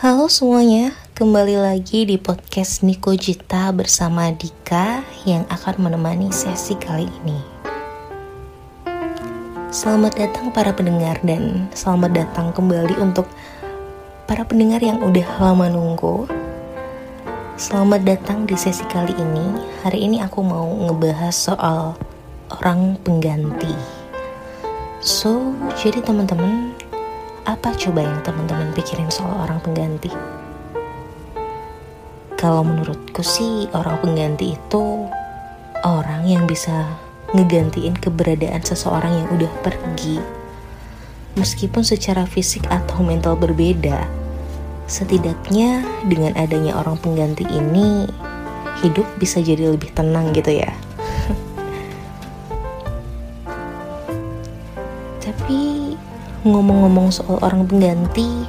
Halo semuanya, kembali lagi di podcast Niko Jita bersama Dika yang akan menemani sesi kali ini. Selamat datang para pendengar dan selamat datang kembali untuk para pendengar yang udah lama nunggu. Selamat datang di sesi kali ini. Hari ini aku mau ngebahas soal orang pengganti. So, jadi teman-teman apa coba yang teman-teman pikirin soal orang pengganti? Kalau menurutku sih orang pengganti itu orang yang bisa ngegantiin keberadaan seseorang yang udah pergi. Meskipun secara fisik atau mental berbeda, setidaknya dengan adanya orang pengganti ini, hidup bisa jadi lebih tenang gitu ya. Tapi ngomong-ngomong soal orang pengganti,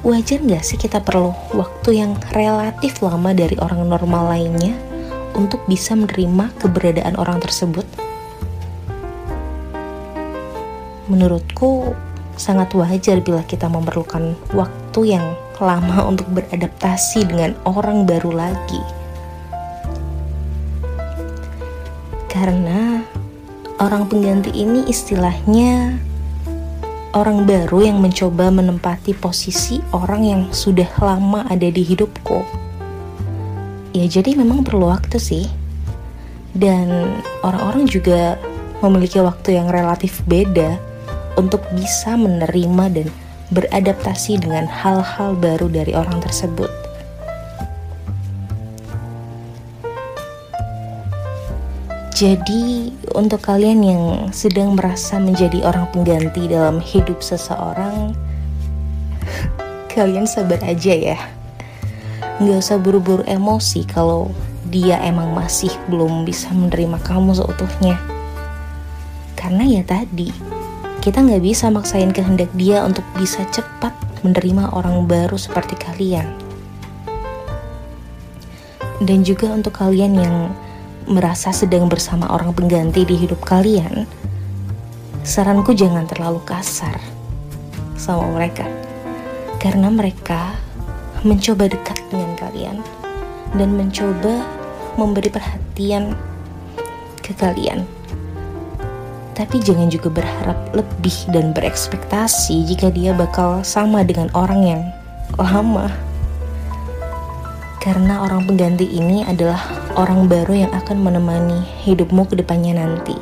wajar nggak sih kita perlu waktu yang relatif lama dari orang normal lainnya untuk bisa menerima keberadaan orang tersebut? Menurutku, sangat wajar bila kita memerlukan waktu yang lama untuk beradaptasi dengan orang baru lagi. Karena orang pengganti ini istilahnya orang baru yang mencoba menempati posisi orang yang sudah lama ada di hidupku. Ya jadi memang perlu waktu sih. Dan orang-orang juga memiliki waktu yang relatif beda untuk bisa menerima dan beradaptasi dengan hal-hal baru dari orang tersebut. Jadi, untuk kalian yang sedang merasa menjadi orang pengganti dalam hidup seseorang, kalian sabar aja ya. Nggak usah buru-buru emosi kalau dia emang masih belum bisa menerima kamu seutuhnya. Karena ya tadi, kita nggak bisa maksain kehendak dia untuk bisa cepat menerima orang baru seperti kalian. Dan juga untuk kalian yang merasa sedang bersama orang pengganti di hidup kalian, saranku jangan terlalu kasar sama mereka. Karena mereka mencoba dekat dengan kalian dan mencoba memberi perhatian ke kalian. Tapi jangan juga berharap lebih dan berekspektasi jika dia bakal sama dengan orang yang lama. Karena orang pengganti ini adalah orang baru yang akan menemani hidupmu ke depannya nanti.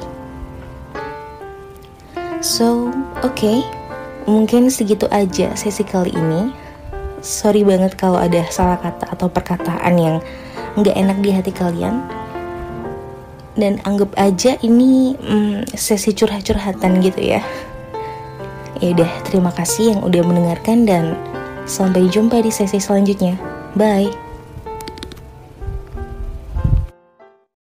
So, oke, okay, mungkin segitu aja sesi kali ini. Sorry banget kalau ada salah kata atau perkataan yang nggak enak di hati kalian. Dan anggap aja ini hmm, sesi curhat-curhatan gitu ya. Ya udah, terima kasih yang udah mendengarkan dan sampai jumpa di sesi selanjutnya. Bye.